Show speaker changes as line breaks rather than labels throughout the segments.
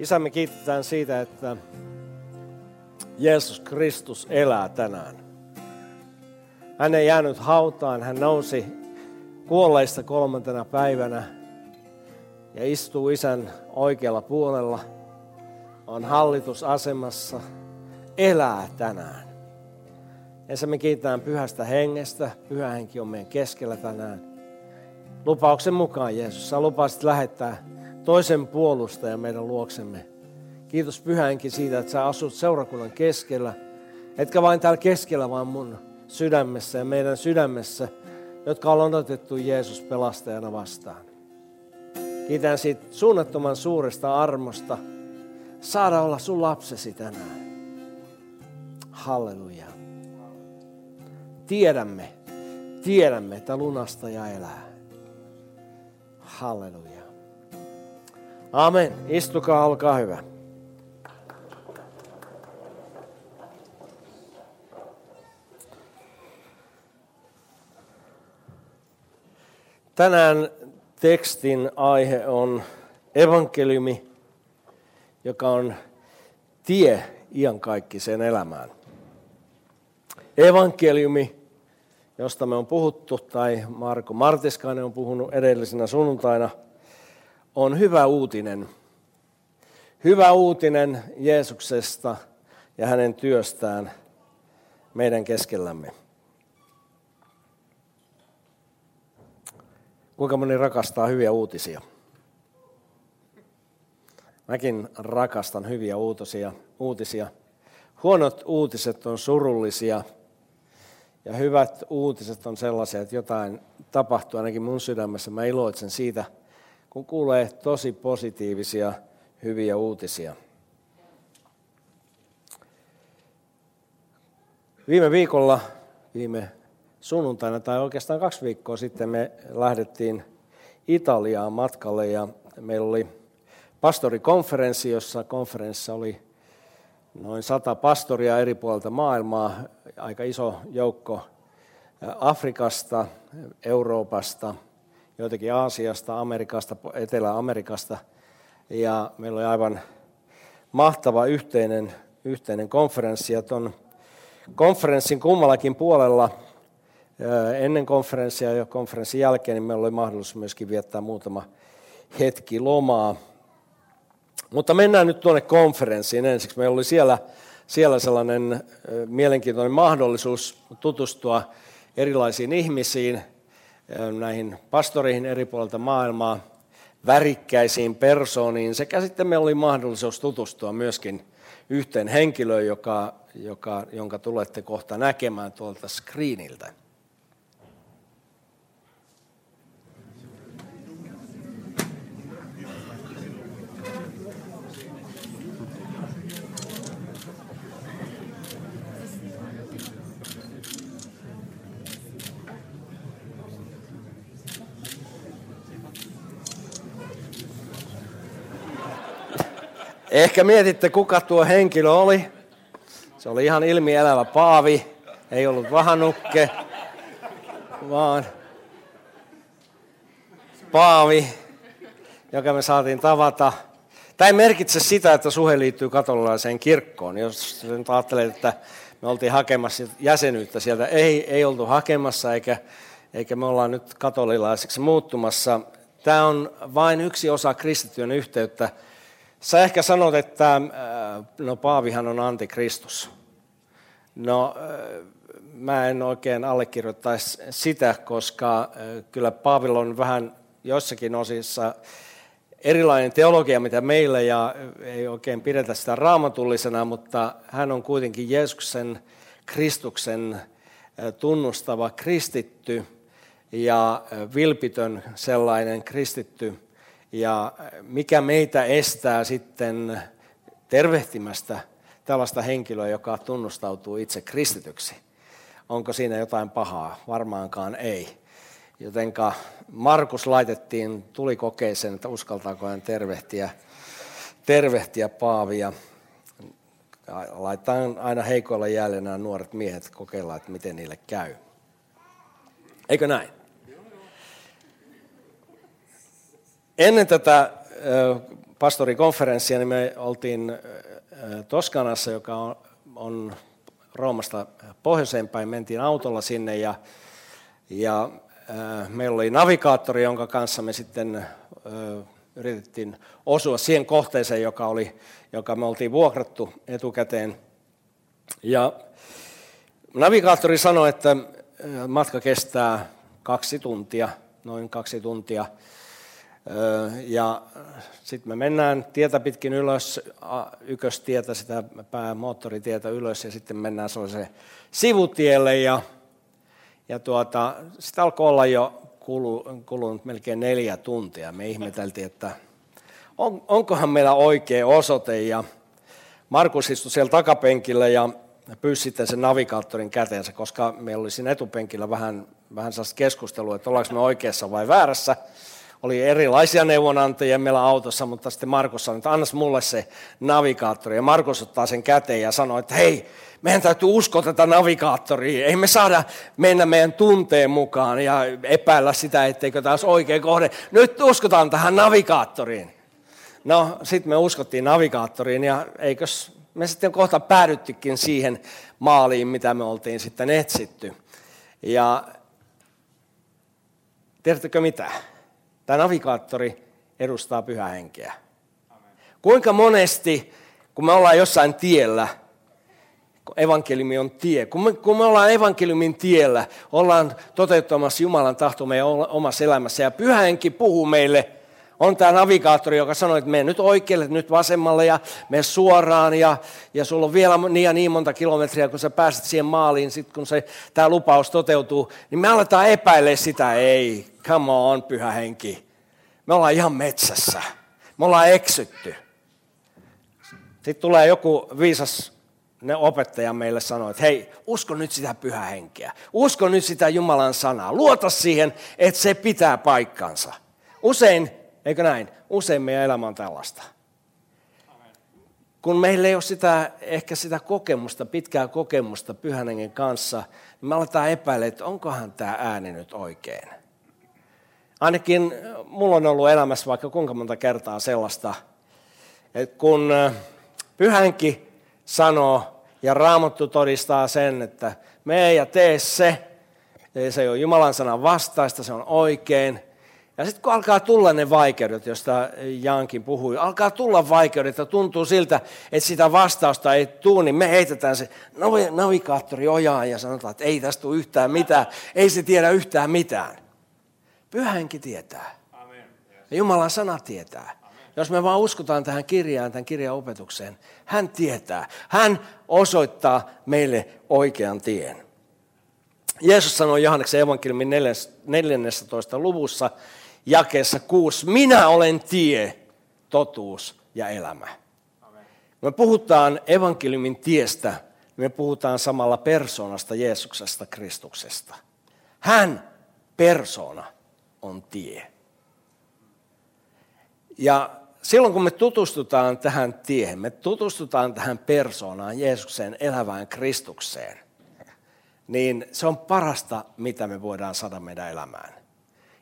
Isä, me kiitetään siitä, että Jeesus Kristus elää tänään. Hän ei jäänyt hautaan, hän nousi kuolleista kolmantena päivänä ja istuu isän oikealla puolella, on hallitusasemassa, elää tänään. Ja me kiitetään pyhästä hengestä, pyhä henki on meidän keskellä tänään. Lupauksen mukaan Jeesus, sä lupasit lähettää toisen puolustajan meidän luoksemme. Kiitos pyhänkin siitä, että sä asut seurakunnan keskellä. Etkä vain täällä keskellä, vaan mun sydämessä ja meidän sydämessä, jotka on odotettu Jeesus pelastajana vastaan. Kiitän siitä suunnattoman suuresta armosta saada olla sun lapsesi tänään. Halleluja. Tiedämme, tiedämme, että lunastaja elää. Halleluja. Amen. Istukaa, olkaa hyvä. Tänään tekstin aihe on evankeliumi, joka on tie iankaikkiseen elämään. Evankeliumi, josta me on puhuttu, tai Marko Martiskainen on puhunut edellisenä sunnuntaina, on hyvä uutinen. Hyvä uutinen Jeesuksesta ja hänen työstään meidän keskellämme. Kuinka moni rakastaa hyviä uutisia? Mäkin rakastan hyviä uutisia. uutisia. Huonot uutiset on surullisia ja hyvät uutiset on sellaisia, että jotain tapahtuu ainakin mun sydämessä. Mä iloitsen siitä, kun kuulee tosi positiivisia, hyviä uutisia. Viime viikolla, viime sunnuntaina tai oikeastaan kaksi viikkoa sitten me lähdettiin Italiaan matkalle ja meillä oli pastorikonferenssi, jossa konferenssissa oli noin sata pastoria eri puolilta maailmaa, aika iso joukko Afrikasta, Euroopasta, joitakin Aasiasta, Amerikasta, Etelä-Amerikasta. Ja meillä oli aivan mahtava yhteinen, yhteinen konferenssi. Ja tuon konferenssin kummallakin puolella ennen konferenssia ja konferenssin jälkeen niin meillä oli mahdollisuus myöskin viettää muutama hetki lomaa. Mutta mennään nyt tuonne konferenssiin ensiksi. Meillä oli siellä, siellä sellainen mielenkiintoinen mahdollisuus tutustua erilaisiin ihmisiin, näihin pastoreihin eri puolilta maailmaa, värikkäisiin persooniin, sekä sitten meillä oli mahdollisuus tutustua myöskin yhteen henkilöön, joka, joka, jonka tulette kohta näkemään tuolta screeniltä. Ehkä mietitte, kuka tuo henkilö oli. Se oli ihan ilmielävä paavi, ei ollut vahanukke, vaan paavi, joka me saatiin tavata. Tämä ei merkitse sitä, että suhe liittyy katolilaiseen kirkkoon. Jos nyt ajattelee, että me oltiin hakemassa jäsenyyttä sieltä, ei, ei oltu hakemassa eikä, eikä me ollaan nyt katolilaiseksi muuttumassa. Tämä on vain yksi osa kristittyön yhteyttä Sä ehkä sanot, että äh, no Paavihan on antikristus. No äh, mä en oikein allekirjoittaisi sitä, koska äh, kyllä Paavilla on vähän joissakin osissa erilainen teologia, mitä meillä, ja ei oikein pidetä sitä raamatullisena, mutta hän on kuitenkin Jeesuksen, Kristuksen tunnustava kristitty ja vilpitön sellainen kristitty, ja mikä meitä estää sitten tervehtimästä tällaista henkilöä, joka tunnustautuu itse kristityksi? Onko siinä jotain pahaa? Varmaankaan ei. Jotenka Markus laitettiin tulikokeeseen, että uskaltaako hän tervehtiä, tervehtiä Paavia. Laitetaan aina heikoilla jäljellä nämä nuoret miehet kokeilla, että miten niille käy. Eikö näin? Ennen tätä pastorikonferenssia, niin me oltiin Toskanassa, joka on, on Roomasta pohjoiseen päin, mentiin autolla sinne ja, ja meillä oli navigaattori, jonka kanssa me sitten yritettiin osua siihen kohteeseen, joka, oli, joka me oltiin vuokrattu etukäteen. Ja navigaattori sanoi, että matka kestää kaksi tuntia, noin kaksi tuntia. Ja sitten me mennään tietä pitkin ylös, ykköstietä, sitä päämoottoritietä ylös ja sitten mennään sellaiseen sivutielle ja, ja tuota, sitä alkoi olla jo kulunut melkein neljä tuntia. Me ihmeteltiin, että on, onkohan meillä oikea osoite ja Markus istui siellä takapenkillä ja pyysi sitten sen navigaattorin käteensä, koska meillä oli siinä etupenkillä vähän, vähän sellaista keskustelua, että ollaanko me oikeassa vai väärässä oli erilaisia neuvonantajia meillä autossa, mutta sitten Markus sanoi, että annas mulle se navigaattori. Ja Markus ottaa sen käteen ja sanoi, että hei, meidän täytyy uskoa tätä navigaattoria. Ei me saada mennä meidän tunteen mukaan ja epäillä sitä, etteikö taas oikea kohde. Nyt uskotaan tähän navigaattoriin. No, sitten me uskottiin navigaattoriin ja eikös me sitten kohta päädyttikin siihen maaliin, mitä me oltiin sitten etsitty. Ja tiedättekö mitä? Tämä navigaattori edustaa pyhää henkeä. Kuinka monesti, kun me ollaan jossain tiellä, evankeliumi on tie. Kun me, kun me ollaan evankeliumin tiellä, ollaan toteuttamassa Jumalan tahto meidän omassa elämässä ja pyhä henki puhuu meille, on tämä navigaattori, joka sanoo, että mene nyt oikealle, nyt vasemmalle ja mene suoraan ja, ja sulla on vielä niin ja niin monta kilometriä, kun sä pääset siihen maaliin, sit kun se, tämä lupaus toteutuu, niin me aletaan epäilemään sitä, ei, come on, pyhä henki. Me ollaan ihan metsässä. Me ollaan eksytty. Sitten tulee joku viisas ne opettaja meille sanoo, että hei, usko nyt sitä pyhä henkeä. Usko nyt sitä Jumalan sanaa. Luota siihen, että se pitää paikkansa. Usein, eikö näin, usein meidän elämä on tällaista. Kun meillä ei ole sitä, ehkä sitä kokemusta, pitkää kokemusta pyhän hengen kanssa, niin me aletaan epäillä, että onkohan tämä ääni nyt oikein. Ainakin mulla on ollut elämässä vaikka kuinka monta kertaa sellaista, että kun pyhänki sanoo ja raamattu todistaa sen, että me ja tee se, se ei ole Jumalan sanan vastaista, se on oikein. Ja sitten kun alkaa tulla ne vaikeudet, joista Jaankin puhui, alkaa tulla vaikeudet ja tuntuu siltä, että sitä vastausta ei tule, niin me heitetään se navigaattori ojaan ja sanotaan, että ei tästä tule yhtään mitään, ei se tiedä yhtään mitään. Pyhänki tietää. Ja Jumalan sana tietää. Jos me vaan uskotaan tähän kirjaan, tämän kirjan opetukseen, hän tietää. Hän osoittaa meille oikean tien. Jeesus sanoi Johanneksen evankeliumin 14. luvussa jakeessa 6, minä olen tie, totuus ja elämä. Amen. Me puhutaan evankeliumin tiestä, me puhutaan samalla persoonasta Jeesuksesta Kristuksesta. Hän persoona on tie. Ja silloin kun me tutustutaan tähän tiehen, me tutustutaan tähän persoonaan, Jeesukseen, elävään Kristukseen, niin se on parasta, mitä me voidaan saada meidän elämään.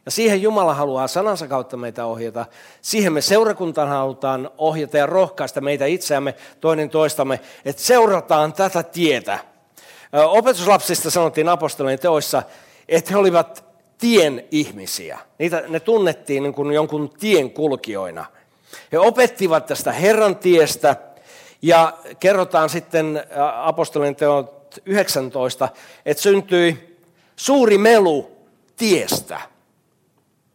Ja siihen Jumala haluaa sanansa kautta meitä ohjata. Siihen me seurakuntaan halutaan ohjata ja rohkaista meitä itseämme toinen toistamme, että seurataan tätä tietä. Opetuslapsista sanottiin apostolien teoissa, että he olivat tien ihmisiä. Niitä, ne tunnettiin niin kuin jonkun tien kulkijoina. He opettivat tästä Herran tiestä ja kerrotaan sitten apostolien teot 19, että syntyi suuri melu tiestä.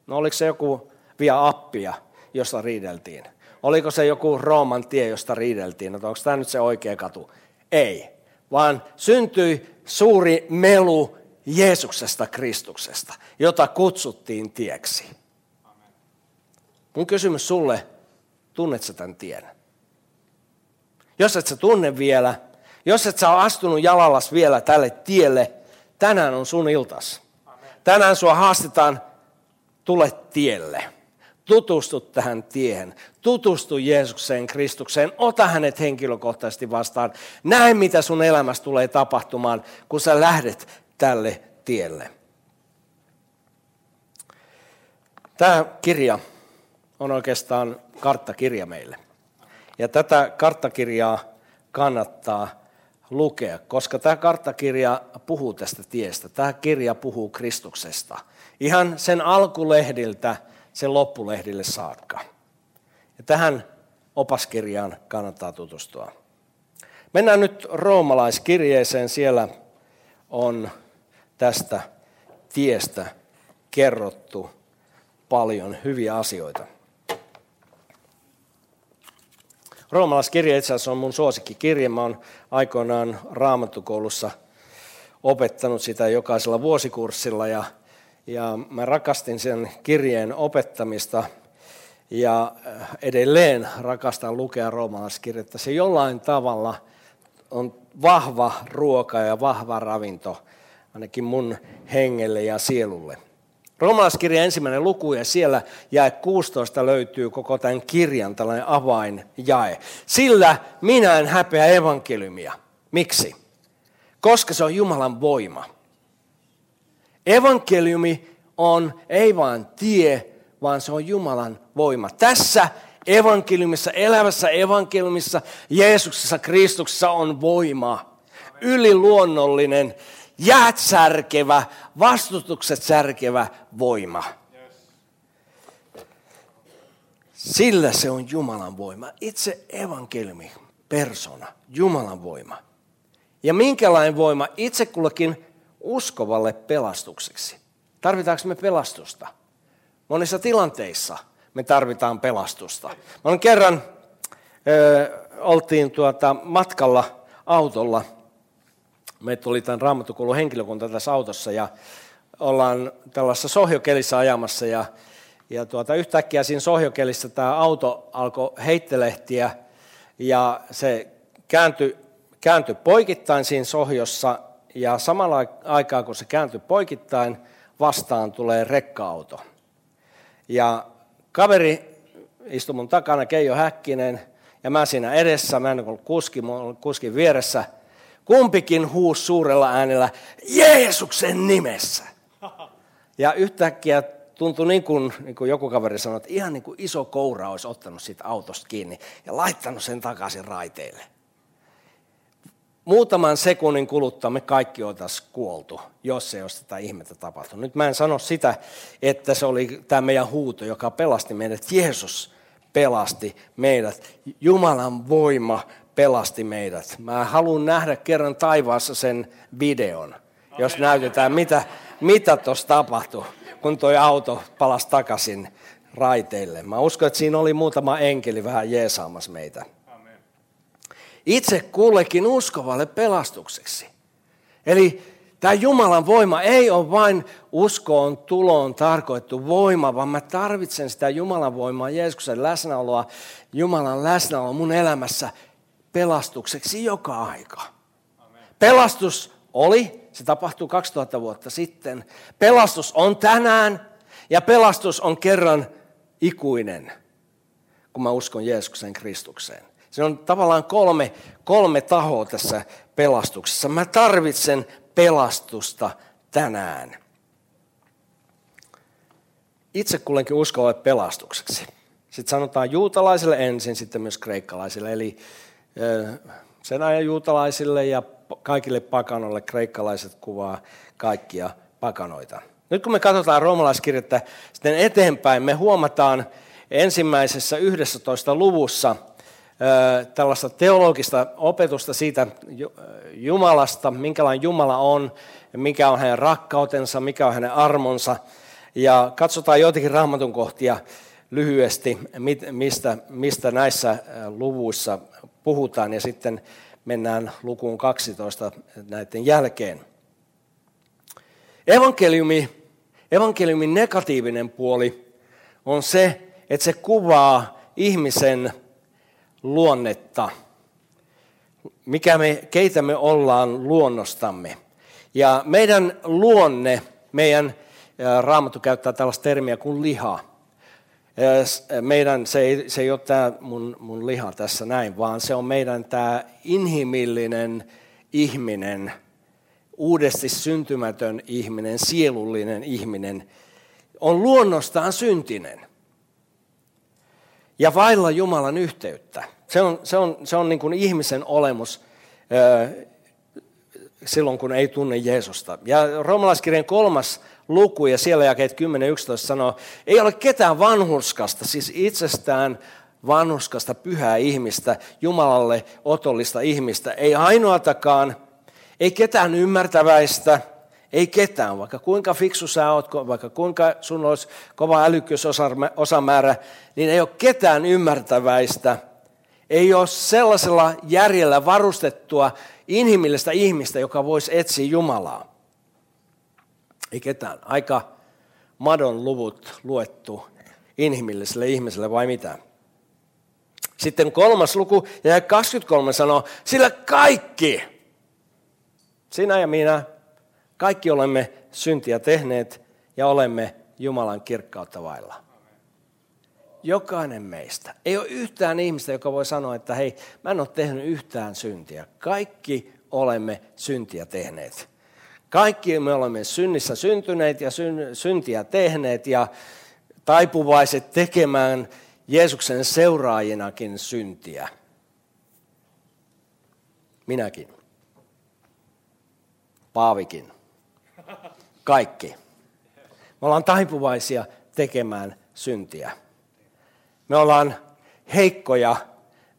No oliko se joku via appia, josta riideltiin? Oliko se joku Rooman tie, josta riideltiin? No, onko tämä nyt se oikea katu? Ei, vaan syntyi suuri melu Jeesuksesta Kristuksesta, jota kutsuttiin tieksi. Mun kysymys sulle, tunnet sä tämän tien? Jos et sä tunne vielä, jos et sä ole astunut jalallas vielä tälle tielle, tänään on sun iltas. Tänään sua haastetaan, tule tielle. Tutustu tähän tiehen. Tutustu Jeesukseen, Kristukseen. Ota hänet henkilökohtaisesti vastaan. Näe, mitä sun elämässä tulee tapahtumaan, kun sä lähdet tälle tielle. Tämä kirja on oikeastaan karttakirja meille. Ja tätä karttakirjaa kannattaa lukea, koska tämä karttakirja puhuu tästä tiestä. Tämä kirja puhuu Kristuksesta. Ihan sen alkulehdiltä sen loppulehdille saakka. Ja tähän opaskirjaan kannattaa tutustua. Mennään nyt roomalaiskirjeeseen. Siellä on tästä tiestä kerrottu paljon hyviä asioita. Roomalaiskirja itse asiassa on mun suosikkikirje. Mä oon aikoinaan raamattukoulussa opettanut sitä jokaisella vuosikurssilla ja, ja mä rakastin sen kirjeen opettamista ja edelleen rakastan lukea roomalaiskirjettä. Se jollain tavalla on vahva ruoka ja vahva ravinto ainakin mun hengelle ja sielulle. Roomalaiskirja ensimmäinen luku ja siellä jae 16 löytyy koko tämän kirjan tällainen avainjae. Sillä minä en häpeä evankeliumia. Miksi? Koska se on Jumalan voima. Evankeliumi on ei vain tie, vaan se on Jumalan voima. Tässä evankeliumissa, elävässä evankeliumissa, Jeesuksessa, Kristuksessa on voima. Yliluonnollinen jäät särkevä, vastustukset särkevä voima. Sillä se on Jumalan voima. Itse evankeliumi, persona, Jumalan voima. Ja minkälainen voima itse kullekin uskovalle pelastukseksi? Tarvitaanko me pelastusta? Monissa tilanteissa me tarvitaan pelastusta. Mä olen kerran, ö, oltiin tuota matkalla autolla meitä oli tämän raamattukoulun henkilökunta tässä autossa ja ollaan tällaisessa sohjokelissä ajamassa ja, ja tuota, yhtäkkiä siinä sohjokelissä tämä auto alkoi heittelehtiä ja se kääntyi, kääntyi poikittain siinä sohjossa ja samalla aikaa kun se kääntyi poikittain, vastaan tulee rekka-auto. Ja kaveri istui mun takana, Keijo Häkkinen, ja mä siinä edessä, mä en ollut kuski, mä kuskin vieressä – Kumpikin huus suurella äänellä Jeesuksen nimessä. Ja yhtäkkiä tuntui niin kuin, niin kuin joku kaveri sanoi, että ihan niin kuin iso koura olisi ottanut siitä autosta kiinni ja laittanut sen takaisin raiteille. Muutaman sekunnin kuluttua me kaikki oltaisiin kuoltu, jos ei olisi tätä ihmettä tapahtunut. Nyt mä en sano sitä, että se oli tämä meidän huuto, joka pelasti meidät. Jeesus pelasti meidät. Jumalan voima pelasti meidät. Mä haluan nähdä kerran taivaassa sen videon, jos näytetään, mitä, mitä tuossa tapahtui, kun tuo auto palasi takaisin raiteille. Mä uskon, että siinä oli muutama enkeli vähän jeesaamassa meitä. Itse kullekin uskovalle pelastukseksi. Eli tämä Jumalan voima ei ole vain uskoon tuloon tarkoittu voima, vaan mä tarvitsen sitä Jumalan voimaa, Jeesuksen läsnäoloa, Jumalan läsnäoloa mun elämässä pelastukseksi joka aika. Pelastus oli, se tapahtui 2000 vuotta sitten. Pelastus on tänään ja pelastus on kerran ikuinen, kun mä uskon Jeesuksen Kristukseen. Se on tavallaan kolme, kolme tahoa tässä pelastuksessa. Mä tarvitsen pelastusta tänään. Itse kullenkin uskovalle pelastukseksi. Sitten sanotaan juutalaisille ensin, sitten myös kreikkalaisille. Eli sen ajan juutalaisille ja kaikille pakanoille kreikkalaiset kuvaa kaikkia pakanoita. Nyt kun me katsotaan roomalaiskirjettä sitten eteenpäin, me huomataan ensimmäisessä 11. luvussa tällaista teologista opetusta siitä Jumalasta, minkälainen Jumala on, mikä on hänen rakkautensa, mikä on hänen armonsa. Ja katsotaan joitakin raamatun kohtia lyhyesti, mistä, mistä näissä luvuissa puhutaan ja sitten mennään lukuun 12 näiden jälkeen. Evankeliumi, evankeliumin negatiivinen puoli on se, että se kuvaa ihmisen luonnetta, mikä me, keitä me ollaan luonnostamme. Ja meidän luonne, meidän raamattu käyttää tällaista termiä kuin liha – meidän, se ei, se ei ole tämä mun, mun liha tässä näin, vaan se on meidän tämä inhimillinen ihminen, uudesti syntymätön ihminen, sielullinen ihminen, on luonnostaan syntinen. ja vailla Jumalan yhteyttä. Se on, se on, se on niin kuin ihmisen olemus silloin, kun ei tunne Jeesusta. Ja roomalaiskirjan kolmas luku ja siellä jakeet 10-11 sanoo, ei ole ketään vanhurskasta, siis itsestään vanhuskasta pyhää ihmistä, Jumalalle otollista ihmistä, ei ainoatakaan, ei ketään ymmärtäväistä, ei ketään, vaikka kuinka fiksu sä oot, vaikka kuinka sun olisi kova älykkyysosamäärä, niin ei ole ketään ymmärtäväistä, ei ole sellaisella järjellä varustettua inhimillistä ihmistä, joka voisi etsiä Jumalaa. Ei ketään. Aika madon luvut luettu inhimilliselle ihmiselle vai mitä? Sitten kolmas luku ja 23 sanoo, sillä kaikki, sinä ja minä, kaikki olemme syntiä tehneet ja olemme Jumalan kirkkautta vailla. Jokainen meistä. Ei ole yhtään ihmistä, joka voi sanoa, että hei, mä en ole tehnyt yhtään syntiä. Kaikki olemme syntiä tehneet. Kaikki me olemme synnissä syntyneet ja syntiä tehneet ja taipuvaiset tekemään Jeesuksen seuraajinakin syntiä. Minäkin. Paavikin. Kaikki. Me ollaan taipuvaisia tekemään syntiä. Me ollaan heikkoja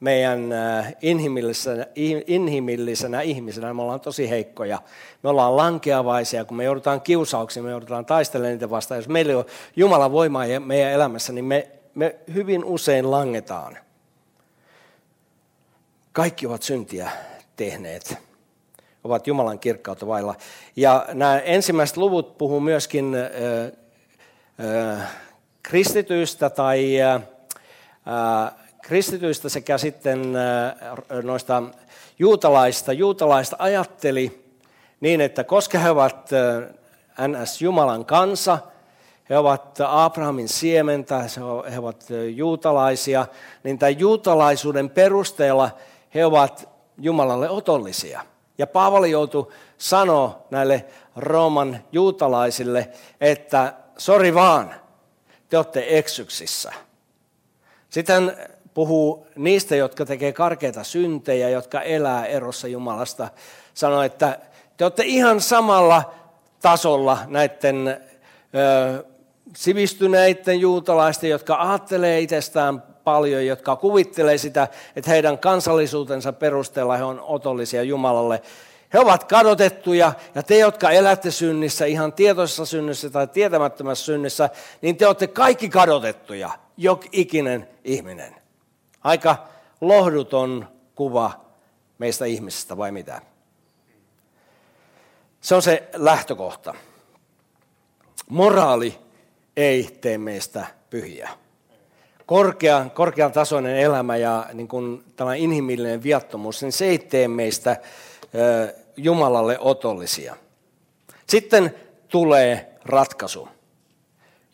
meidän äh, inhimillisenä, inhimillisenä ihmisenä. Me ollaan tosi heikkoja. Me ollaan lankeavaisia, kun me joudutaan kiusauksiin, me joudutaan taistelemaan niitä vastaan. Jos meillä on Jumalan voimaa meidän elämässä, niin me, me hyvin usein langetaan. Kaikki ovat syntiä tehneet ovat Jumalan kirkkautta vailla. Ja nämä ensimmäiset luvut puhuu myöskin äh, äh, kristityistä tai äh, kristityistä sekä sitten äh, noista juutalaista. Juutalaista ajatteli niin, että koska he ovat äh, NS Jumalan kansa, he ovat Abrahamin siementä, he ovat äh, juutalaisia, niin tämän juutalaisuuden perusteella he ovat Jumalalle otollisia. Ja Paavali joutui sanoa näille Rooman juutalaisille, että sori vaan, te olette eksyksissä. Sitten puhuu niistä, jotka tekee karkeita syntejä, jotka elää erossa Jumalasta. Sanoo, että te olette ihan samalla tasolla näiden ö, sivistyneiden juutalaisten, jotka ajattelee itsestään paljon, jotka kuvittelee sitä, että heidän kansallisuutensa perusteella he on otollisia Jumalalle. He ovat kadotettuja ja te, jotka elätte synnissä, ihan tietoisessa synnissä tai tietämättömässä synnissä, niin te olette kaikki kadotettuja, jok ikinen ihminen. Aika lohduton kuva meistä ihmisistä vai mitä? Se on se lähtökohta. Moraali ei tee meistä pyhiä. Korkea, korkean tasoinen elämä ja niin kuin tämä inhimillinen viattomuus, niin se ei tee meistä ö, Jumalalle otollisia. Sitten tulee ratkaisu.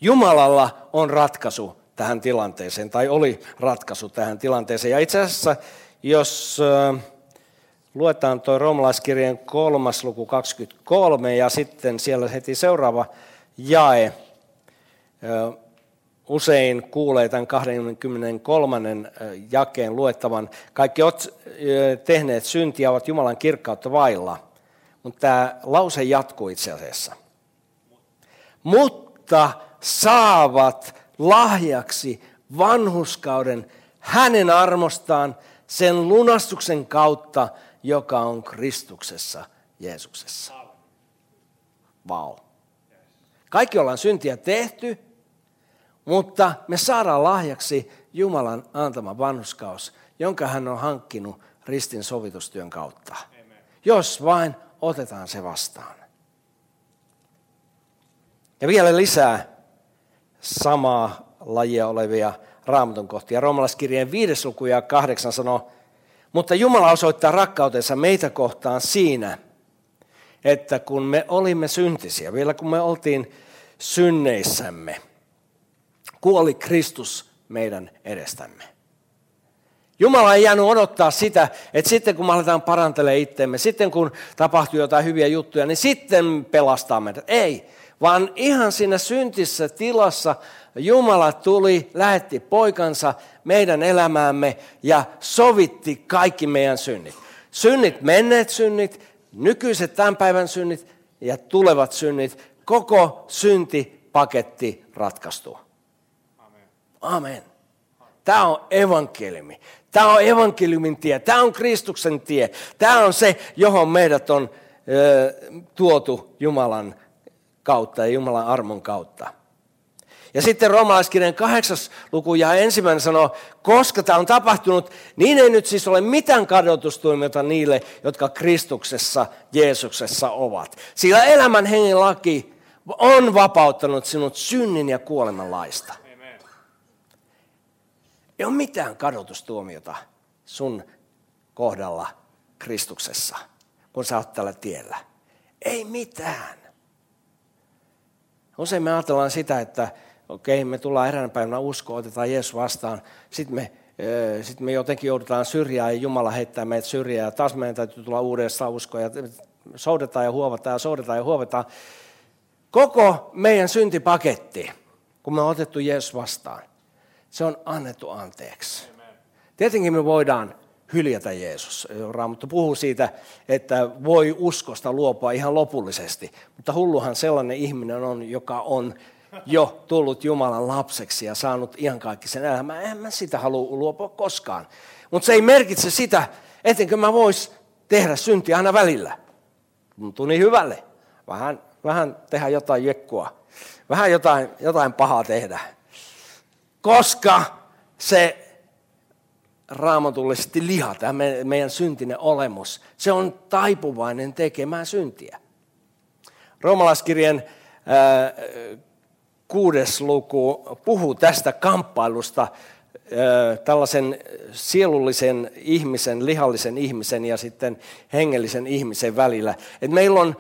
Jumalalla on ratkaisu tähän tilanteeseen, tai oli ratkaisu tähän tilanteeseen. Ja itse asiassa, jos luetaan tuo roomalaiskirjan kolmas luku 23 ja sitten siellä heti seuraava jae, usein kuulee tämän 23. jakeen luettavan. Kaikki olet tehneet syntiä, ovat Jumalan kirkkautta vailla. Mutta tämä lause jatkuu itse asiassa. Mutta saavat lahjaksi vanhuskauden hänen armostaan sen lunastuksen kautta, joka on Kristuksessa, Jeesuksessa. Vau. Kaikki ollaan syntiä tehty, mutta me saadaan lahjaksi Jumalan antama vanhuskaus, jonka hän on hankkinut ristin sovitustyön kautta. Amen. Jos vain otetaan se vastaan. Ja vielä lisää samaa lajia olevia raamatun kohtia. Roomalaiskirjeen viides luku ja kahdeksan sanoo, mutta Jumala osoittaa rakkautensa meitä kohtaan siinä, että kun me olimme syntisiä, vielä kun me oltiin synneissämme, kuoli Kristus meidän edestämme. Jumala ei jäänyt odottaa sitä, että sitten kun me aletaan parantelemaan itseämme, sitten kun tapahtuu jotain hyviä juttuja, niin sitten pelastaa meidät. Ei, vaan ihan siinä syntissä tilassa Jumala tuli, lähetti poikansa meidän elämäämme ja sovitti kaikki meidän synnit. Synnit, menneet synnit, nykyiset tämän päivän synnit ja tulevat synnit, koko syntipaketti ratkaistu. Amen. Amen. Tämä on evankeliumi. Tämä on evankeliumin tie. Tämä on Kristuksen tie. Tämä on se, johon meidät on ö, tuotu Jumalan kautta ja Jumalan armon kautta. Ja sitten roomalaiskirjan kahdeksas luku ja ensimmäinen sanoo, koska tämä on tapahtunut, niin ei nyt siis ole mitään kadotustuimiota niille, jotka Kristuksessa, Jeesuksessa ovat. Sillä elämän hengen laki on vapauttanut sinut synnin ja kuoleman laista. Ei ole mitään kadotustuomiota sun kohdalla Kristuksessa, kun sä oot tällä tiellä. Ei mitään. Usein me ajatellaan sitä, että okei, me tullaan eräänä päivänä uskoon, otetaan Jeesus vastaan, sitten me, sit me jotenkin joudutaan syrjään ja Jumala heittää meitä syrjään ja taas meidän täytyy tulla uudestaan uskoon ja soudetaan ja huovataan ja soudetaan ja huovataan. Koko meidän syntipaketti, kun me on otettu Jeesus vastaan, se on annettu anteeksi. Tietenkin me voidaan hyljätä Jeesus. Raamattu puhuu siitä, että voi uskosta luopua ihan lopullisesti. Mutta hulluhan sellainen ihminen on, joka on jo tullut Jumalan lapseksi ja saanut ihan kaikki sen elämän. En mä sitä halua luopua koskaan. Mutta se ei merkitse sitä, ettenkö mä vois tehdä syntiä aina välillä. Tuntuu niin hyvälle. Vähän, vähän tehdä jotain jekkua. Vähän jotain, jotain pahaa tehdä. Koska se raamatullisesti liha, tämä meidän syntinen olemus, se on taipuvainen tekemään syntiä. Roomalaiskirjan kuudes luku puhuu tästä kamppailusta tällaisen sielullisen ihmisen, lihallisen ihmisen ja sitten hengellisen ihmisen välillä. Et meillä on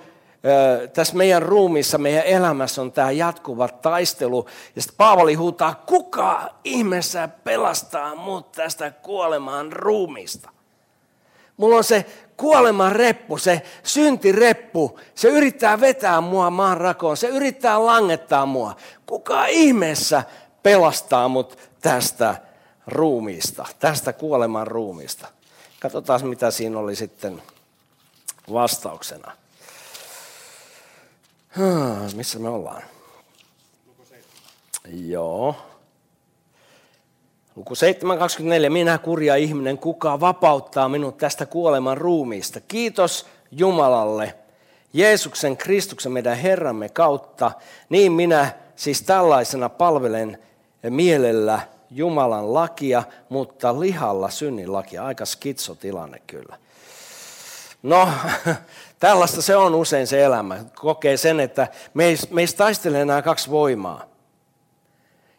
tässä meidän ruumissa, meidän elämässä on tämä jatkuva taistelu. Ja sitten Paavali huutaa, kuka ihmeessä pelastaa mut tästä kuolemaan ruumista? Mulla on se kuoleman reppu, se syntireppu, se yrittää vetää mua maan rakoon, se yrittää langettaa mua. Kuka ihmeessä pelastaa mut tästä ruumiista, tästä kuoleman ruumiista? Katsotaan, mitä siinä oli sitten vastauksena. Missä me ollaan? Luku 7. Joo. Luku 7.24. Minä kurja ihminen, kuka vapauttaa minut tästä kuoleman ruumiista. Kiitos Jumalalle, Jeesuksen Kristuksen meidän Herramme kautta. Niin minä siis tällaisena palvelen mielellä Jumalan lakia, mutta lihalla synnin lakia. Aika skitsotilanne kyllä. No, tällaista se on usein se elämä. Kokee sen, että meistä taistelee nämä kaksi voimaa.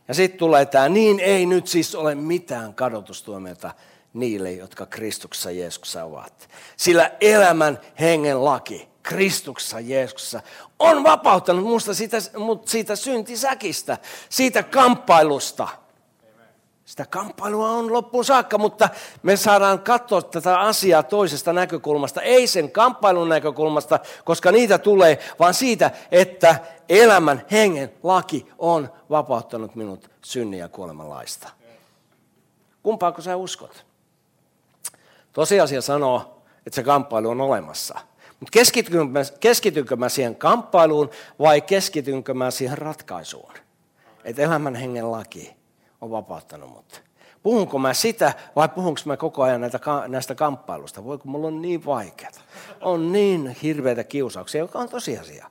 Ja sitten tulee tämä, niin ei nyt siis ole mitään kadotustuomiota niille, jotka Kristuksessa Jeesuksessa ovat. Sillä elämän hengen laki Kristuksessa Jeesuksessa on vapauttanut musta siitä, siitä syntisäkistä, siitä kamppailusta – sitä kamppailua on loppuun saakka, mutta me saadaan katsoa tätä asiaa toisesta näkökulmasta. Ei sen kamppailun näkökulmasta, koska niitä tulee, vaan siitä, että elämän hengen laki on vapauttanut minut synnin ja kuoleman laista. Kumpaako sä uskot? Tosiasia sanoo, että se kamppailu on olemassa. Mutta keskitynkö, keskitynkö mä siihen kamppailuun vai keskitynkö mä siihen ratkaisuun? Että elämän hengen laki on vapauttanut mut. Puhunko mä sitä vai puhunko mä koko ajan näitä, näistä kamppailusta? Voi kun mulla on niin vaikeaa. On niin hirveitä kiusauksia, joka on tosiasia.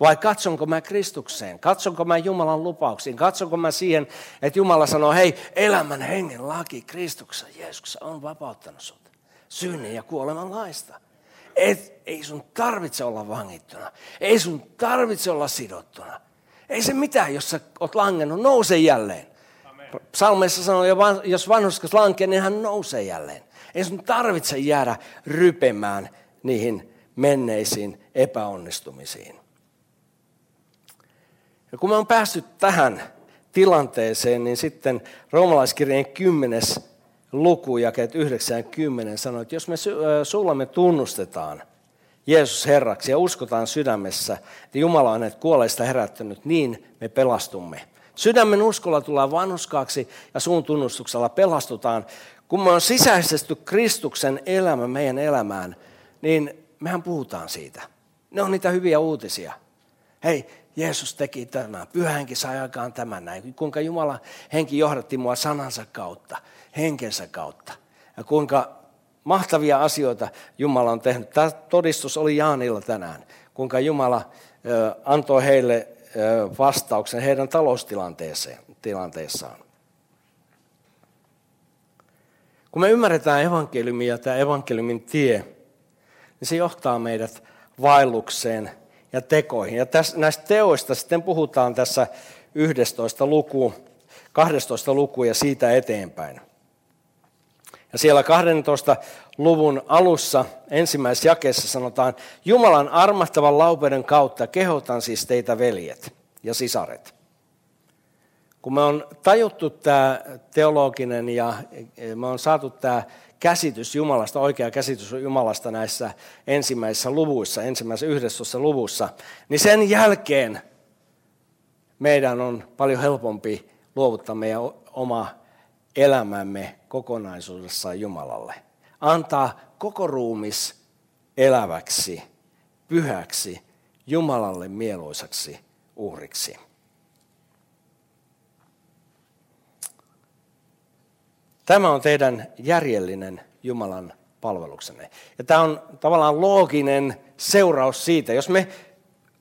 Vai katsonko mä Kristukseen? Katsonko mä Jumalan lupauksiin? Katsonko mä siihen, että Jumala sanoo, hei, elämän hengen laki Kristuksessa, Jeesuksessa on vapauttanut sut. Synnin ja kuoleman laista. Et, ei sun tarvitse olla vangittuna. Ei sun tarvitse olla sidottuna. Ei se mitään, jos sä oot langennut, nouse jälleen. Psalmeissa sanoo, jos vanhuskas lankee, niin hän nousee jälleen. Ei sun tarvitse jäädä rypemään niihin menneisiin epäonnistumisiin. Ja kun me on päästy tähän tilanteeseen, niin sitten roomalaiskirjeen 10. luku, jakeet 90, sanoo, että jos me sullamme tunnustetaan Jeesus Herraksi ja uskotaan sydämessä, että Jumala on hänet kuolleista herättänyt, niin me pelastumme. Sydämen uskolla tullaan vanhuskaaksi ja suun tunnustuksella pelastutaan. Kun me on sisäistetty Kristuksen elämä meidän elämään, niin mehän puhutaan siitä. Ne on niitä hyviä uutisia. Hei, Jeesus teki tämän, pyhänkin sai aikaan tämän näin. Kuinka Jumala henki johdatti mua sanansa kautta, henkensä kautta. Ja kuinka mahtavia asioita Jumala on tehnyt. Tämä todistus oli Jaanilla tänään, kuinka Jumala antoi heille vastauksen heidän taloustilanteessaan. Kun me ymmärretään evankeliumia ja tämä evankeliumin tie, niin se johtaa meidät vaellukseen ja tekoihin. Ja tästä, näistä teoista sitten puhutaan tässä 11 luku, 12 luku ja siitä eteenpäin. Ja siellä 12 luvun alussa ensimmäisessä jakeessa sanotaan, Jumalan armahtavan laupeuden kautta kehotan siis teitä veljet ja sisaret. Kun me on tajuttu tämä teologinen ja me on saatu tämä käsitys Jumalasta, oikea käsitys Jumalasta näissä ensimmäisissä luvuissa, ensimmäisessä yhdessä luvussa, niin sen jälkeen meidän on paljon helpompi luovuttaa meidän oma elämämme kokonaisuudessaan Jumalalle. Antaa koko ruumis eläväksi, pyhäksi, Jumalalle mieluisaksi uhriksi. Tämä on teidän järjellinen Jumalan palveluksenne. Ja tämä on tavallaan looginen seuraus siitä, jos me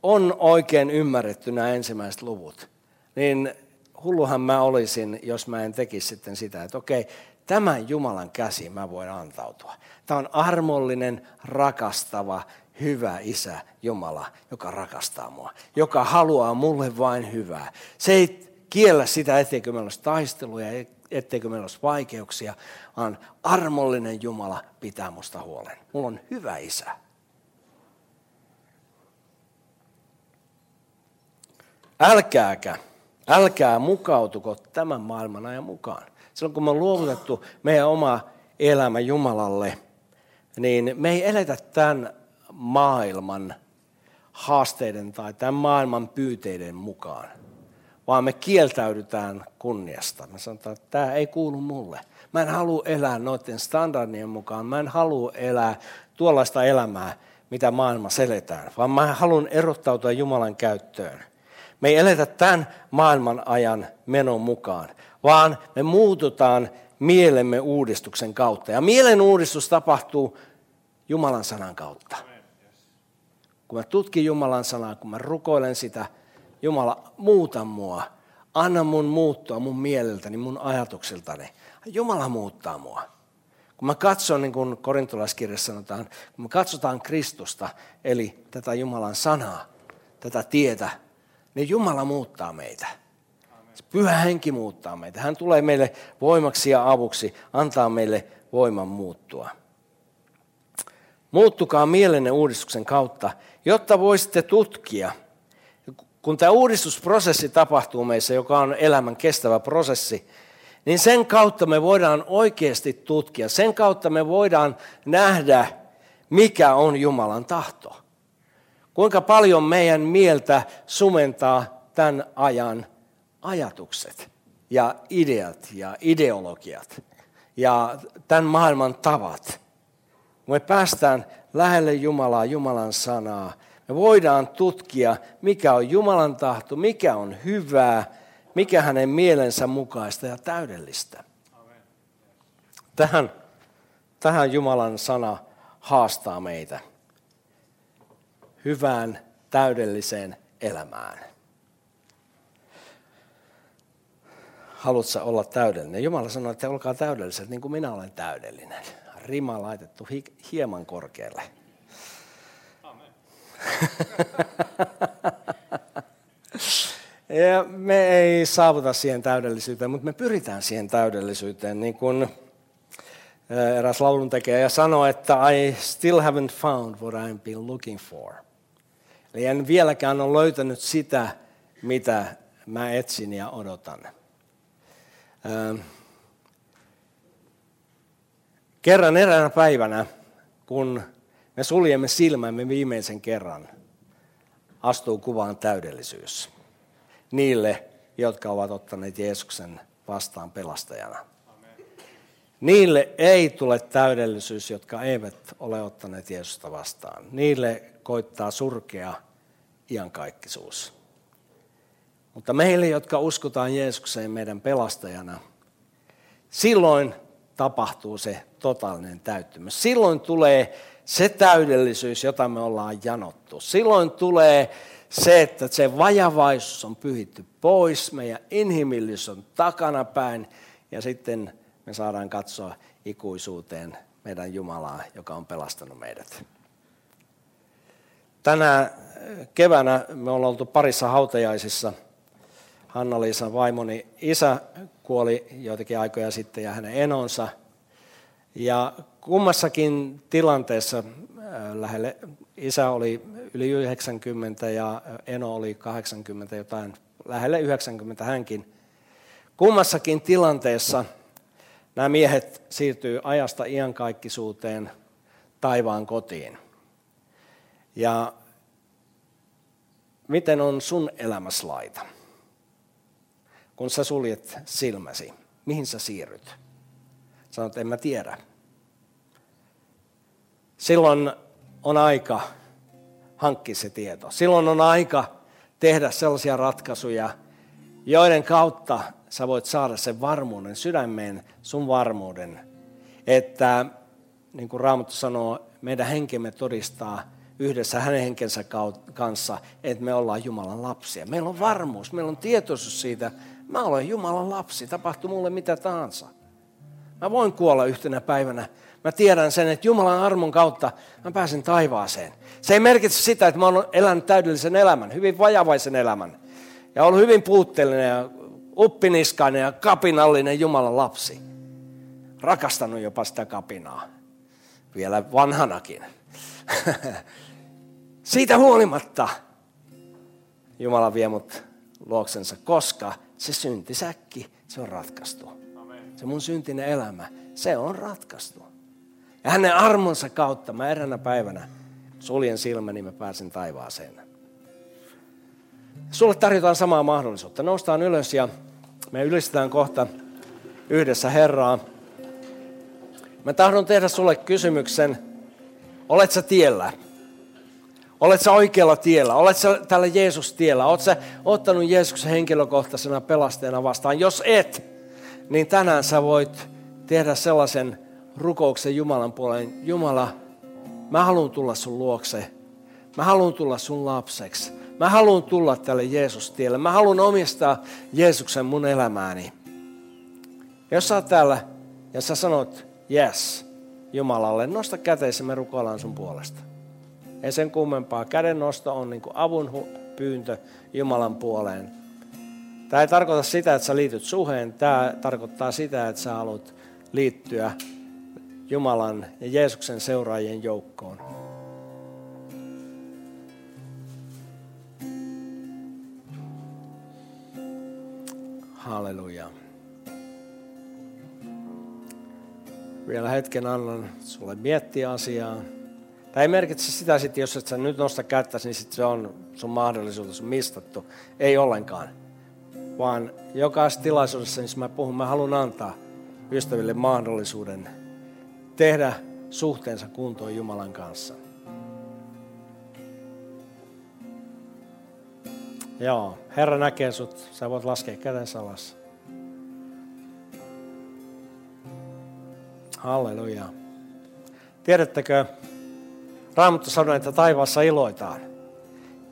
on oikein ymmärretty nämä ensimmäiset luvut, niin hulluhan mä olisin, jos mä en tekisi sitten sitä, että okei, tämän Jumalan käsi mä voin antautua. Tämä on armollinen, rakastava, hyvä isä Jumala, joka rakastaa mua, joka haluaa mulle vain hyvää. Se ei kiellä sitä, etteikö meillä olisi taisteluja, etteikö meillä olisi vaikeuksia, vaan armollinen Jumala pitää musta huolen. Mulla on hyvä isä. Älkääkä, älkää mukautuko tämän maailman ajan mukaan. Silloin kun me on luovutettu meidän oma elämä Jumalalle, niin me ei eletä tämän maailman haasteiden tai tämän maailman pyyteiden mukaan vaan me kieltäydytään kunniasta. Me sanotaan, että tämä ei kuulu mulle. Mä en halua elää noiden standardien mukaan. Mä en halua elää tuollaista elämää, mitä maailmassa eletään, vaan mä haluan erottautua Jumalan käyttöön. Me ei eletä tämän maailman ajan menon mukaan, vaan me muututaan mielemme uudistuksen kautta. Ja mielen uudistus tapahtuu Jumalan sanan kautta. Kun mä tutkin Jumalan sanaa, kun mä rukoilen sitä, Jumala, muuta mua. Anna mun muuttua mun mieleltäni, mun ajatuksiltani. Jumala muuttaa mua. Kun mä katson, niin kuin korintolaiskirjassa sanotaan, kun me katsotaan Kristusta, eli tätä Jumalan sanaa, tätä tietä, niin Jumala muuttaa meitä. Pyhä henki muuttaa meitä. Hän tulee meille voimaksi ja avuksi, antaa meille voiman muuttua. Muuttukaa mielenne uudistuksen kautta, jotta voisitte tutkia – kun tämä uudistusprosessi tapahtuu meissä, joka on elämän kestävä prosessi, niin sen kautta me voidaan oikeasti tutkia, sen kautta me voidaan nähdä, mikä on Jumalan tahto. Kuinka paljon meidän mieltä sumentaa tämän ajan ajatukset ja ideat ja ideologiat ja tämän maailman tavat. Kun me päästään lähelle Jumalaa, Jumalan sanaa, me voidaan tutkia, mikä on Jumalan tahto, mikä on hyvää, mikä hänen mielensä mukaista ja täydellistä. Tähän, tähän Jumalan sana haastaa meitä hyvään, täydelliseen elämään. Haluatko olla täydellinen? Jumala sanoi, että olkaa täydelliset niin kuin minä olen täydellinen. Rima laitettu hieman korkealle. ja me ei saavuta siihen täydellisyyteen, mutta me pyritään siihen täydellisyyteen, niin kuin eräs lauluntekijä sanoi, että I still haven't found what I've been looking for. Eli en vieläkään ole löytänyt sitä, mitä mä etsin ja odotan. Kerran eräänä päivänä, kun me suljemme silmämme viimeisen kerran, astuu kuvaan täydellisyys. Niille, jotka ovat ottaneet Jeesuksen vastaan pelastajana. Niille ei tule täydellisyys, jotka eivät ole ottaneet Jeesusta vastaan. Niille koittaa surkea iankaikkisuus. Mutta meille, jotka uskotaan Jeesukseen meidän pelastajana, silloin tapahtuu se totaalinen täyttymys. Silloin tulee se täydellisyys, jota me ollaan janottu. Silloin tulee se, että se vajavaisuus on pyhitty pois, meidän inhimillisyys on takanapäin ja sitten me saadaan katsoa ikuisuuteen meidän Jumalaa, joka on pelastanut meidät. Tänä keväänä me ollaan oltu parissa hautajaisissa. Hanna-Liisan vaimoni isä kuoli joitakin aikoja sitten ja hänen enonsa. Ja kummassakin tilanteessa äh, lähelle isä oli yli 90 ja eno oli 80 jotain, lähelle 90 hänkin. Kummassakin tilanteessa – Nämä miehet siirtyy ajasta iankaikkisuuteen taivaan kotiin. Ja miten on sun elämäs laita? Kun sä suljet silmäsi, mihin sä siirryt? Sanot, en mä tiedä. Silloin on aika hankkia se tieto. Silloin on aika tehdä sellaisia ratkaisuja, joiden kautta sä voit saada sen varmuuden sydämeen, sun varmuuden, että niin kuin Raamattu sanoo, meidän henkemme todistaa yhdessä hänen henkensä kanssa, että me ollaan Jumalan lapsia. Meillä on varmuus, meillä on tietoisuus siitä, mä olen Jumalan lapsi, tapahtuu mulle mitä tahansa. Mä voin kuolla yhtenä päivänä. Mä tiedän sen, että Jumalan armon kautta mä pääsen taivaaseen. Se ei merkitse sitä, että mä oon elänyt täydellisen elämän, hyvin vajavaisen elämän. Ja ollut hyvin puutteellinen ja uppiniskainen ja kapinallinen Jumalan lapsi. Rakastanut jopa sitä kapinaa. Vielä vanhanakin. Siitä huolimatta Jumala vie mut luoksensa, koska se syntisäkki, se on ratkaistu. Se mun syntinen elämä, se on ratkaistu. Ja hänen armonsa kautta mä eräänä päivänä suljen silmäni, mä pääsen taivaaseen. Sulle tarjotaan samaa mahdollisuutta. Noustaan ylös ja me ylistetään kohta yhdessä Herraa. Mä tahdon tehdä sulle kysymyksen, olet sä tiellä? Olet sä oikealla tiellä? Olet sä tällä Jeesus-tiellä? Olet sä ottanut Jeesuksen henkilökohtaisena pelastajana vastaan? Jos et, niin tänään sä voit tehdä sellaisen rukouksen Jumalan puoleen. Jumala, mä haluan tulla sun luokse. Mä haluan tulla sun lapseksi. Mä haluan tulla tälle Jeesus-tielle. Mä haluan omistaa Jeesuksen mun elämääni. Jos sä oot täällä ja sä sanot yes Jumalalle, nosta käteesi, me rukoillaan sun puolesta. Ei sen kummempaa. Käden nosto on niin avun pyyntö Jumalan puoleen. Tämä ei tarkoita sitä, että sä liityt suheen. Tämä tarkoittaa sitä, että sä haluat liittyä Jumalan ja Jeesuksen seuraajien joukkoon. Halleluja. Vielä hetken annan sulle miettiä asiaa. Tämä ei merkitse sitä, että jos et sä nyt nosta kättä, niin sit se on sun mahdollisuus mistattu. Ei ollenkaan. Vaan jokaisessa tilaisuudessa, missä mä puhun, mä haluan antaa ystäville mahdollisuuden tehdä suhteensa kuntoon Jumalan kanssa. Joo, Herra näkee sut. Sä voit laskea käden alas. Halleluja. Tiedättekö, Raamattu sanoi, että taivaassa iloitaan,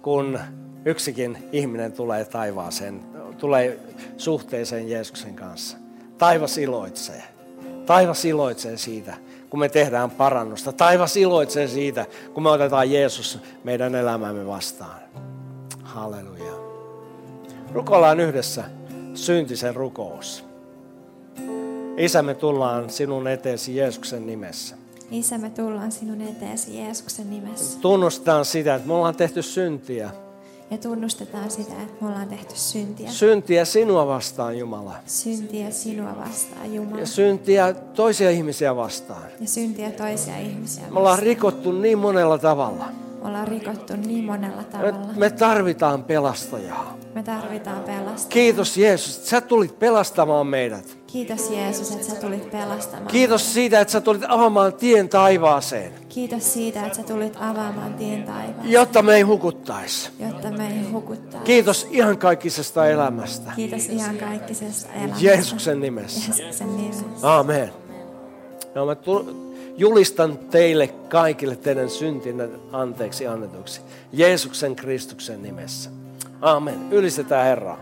kun yksikin ihminen tulee taivaaseen, tulee suhteeseen Jeesuksen kanssa. Taivas iloitsee. Taivas iloitsee siitä, kun me tehdään parannusta. Taivas iloitsee siitä, kun me otetaan Jeesus meidän elämämme vastaan. Halleluja. Rukoillaan yhdessä syntisen rukous. Isä, me tullaan sinun eteesi Jeesuksen nimessä.
Isä, me tullaan sinun eteesi Jeesuksen nimessä.
Tunnustaan sitä, että me ollaan tehty syntiä.
Ja tunnustetaan sitä, että me ollaan tehty syntiä.
Syntiä sinua vastaan, Jumala.
Syntiä sinua vastaan, Jumala.
Ja syntiä toisia ihmisiä vastaan.
Ja syntiä toisia ihmisiä
Me ollaan
vastaan.
rikottu niin monella tavalla.
Me ollaan rikottu niin monella tavalla.
Me tarvitaan pelastajaa.
Me tarvitaan pelastajaa.
Kiitos Jeesus, että sä tulit pelastamaan meidät.
Kiitos Jeesus, että sä tulit pelastamaan.
Kiitos siitä, että sä tulit avaamaan tien taivaaseen,
Kiitos siitä, että sä tulit avaamaan tien taivaan,
jotta me ei hukuttaisi.
jotta me ei hukuttaa.
Kiitos ihan kaikisesta elämästä.
Kiitos ihan kaikkisesta elämästä.
Jeesuksen nimessä.
Jeesuksen nimessä.
Amen. No, mä julistan teille kaikille teidän syntinne anteeksi annetuksi. Jeesuksen Kristuksen nimessä. Amen. Ylistetään Herraa.